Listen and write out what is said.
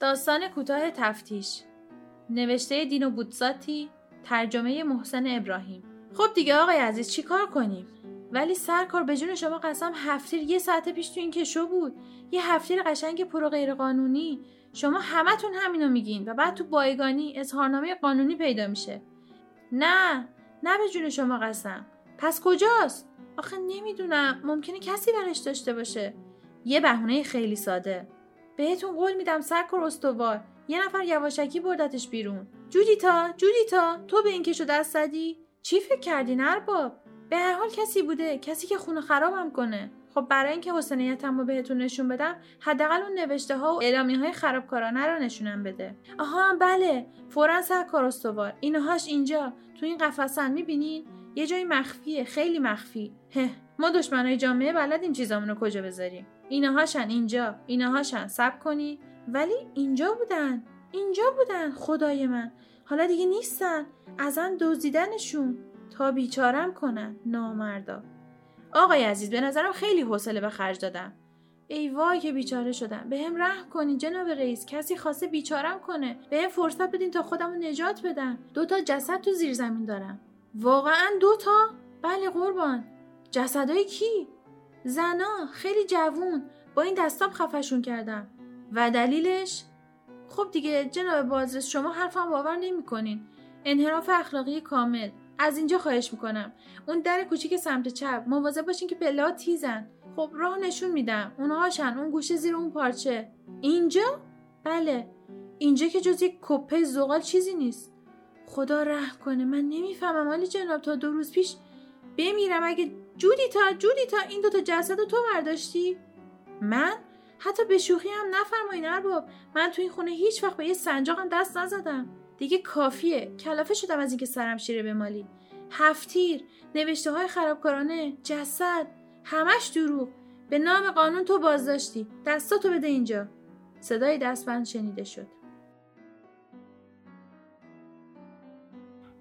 داستان کوتاه تفتیش. نوشته دینو بودزاتی ترجمه محسن ابراهیم. خب دیگه آقای عزیز چیکار کنیم؟ ولی سرکار به جون شما قسم هفتیر یه ساعت پیش تو این کشو بود. یه هفتیر قشنگ پرو غیر قانونی. شما همتون همینو میگین و بعد تو بایگانی اظهارنامه قانونی پیدا میشه. نه نه به جون شما قسم. پس کجاست؟ آخه نمی‌دونم. ممکنه کسی برش داشته باشه. یه بهونه خیلی ساده. بهتون قول میدم سرکار استوار یه نفر یواشکی بردتش بیرون. جودیتا جودیتا تو به این کشو دست زدی؟ چی فکر کردین ارباب به هر حال کسی بوده کسی که خونه خرابم کنه. خب برای اینکه حسنیتم رو بهتون نشون بدم حداقل اون نوشته ها و اعلامی های خرابکارانه رو نشونم بده. آها بله. فورا سرکار استوار اینهاش اینجا. تو این قفسن می‌بینین؟ یه جای مخفیه خیلی مخفی. هه ما دشمنای جامعه بلدیم چیزامونو کجا بذاریم؟ اینهاشن اینجا اینهاشن سب کنی. ولی اینجا بودن اینجا بودن خدای من. حالا دیگه نیستن. ازن دزدیدنشون. تا بیچارم کنن نامردا. آقای عزیز به نظرم خیلی حوصله به خرج دادم. ای وای که بیچاره شدم. به هم رحم کنین جناب رئیس. کسی خواسته بیچارم کنه. به هم فرصت بدین تا خودم رو نجات بدم دو تا جسد تو زیر زمین دارم. واقعا دو تا؟ بله قربان. جسدای کی؟ زنا خیلی جوون. با این دستام خفشون کردم. و دلیلش؟ خب دیگه جناب بازرس شما حرفم باور نمی‌کنین. انحراف اخلاقی کامل. از اینجا خواهش می‌کنم. اون در کوچیک سمت چپ. مواظب باشین که پله تیزن. خب راه نشون میدم. اونهاشن اون گوشه زیر اون پارچه. اینجا؟ بله. اینجا که جز یک کپه زغال چیزی نیست. خدا رحم کنه. من نمی‌فهمم ولی جناب تا دو روز پیش بمیرم. اگه جودی تا جودی تا این دوتا جسد تو برداشتی؟ من؟ حتی به شوخی هم نفرمایین ارباب من تو این خونه هیچ وقت به یه سنجاقم دست نزدم. دیگه کافیه. کلافه شدم از اینکه سرم شیره به مالی هفتیر نوشته های خرابکارانه جسد همش دروغ. به نام قانون تو بازداشتی. دستاتو بده اینجا. صدای دستبند شنیده شد.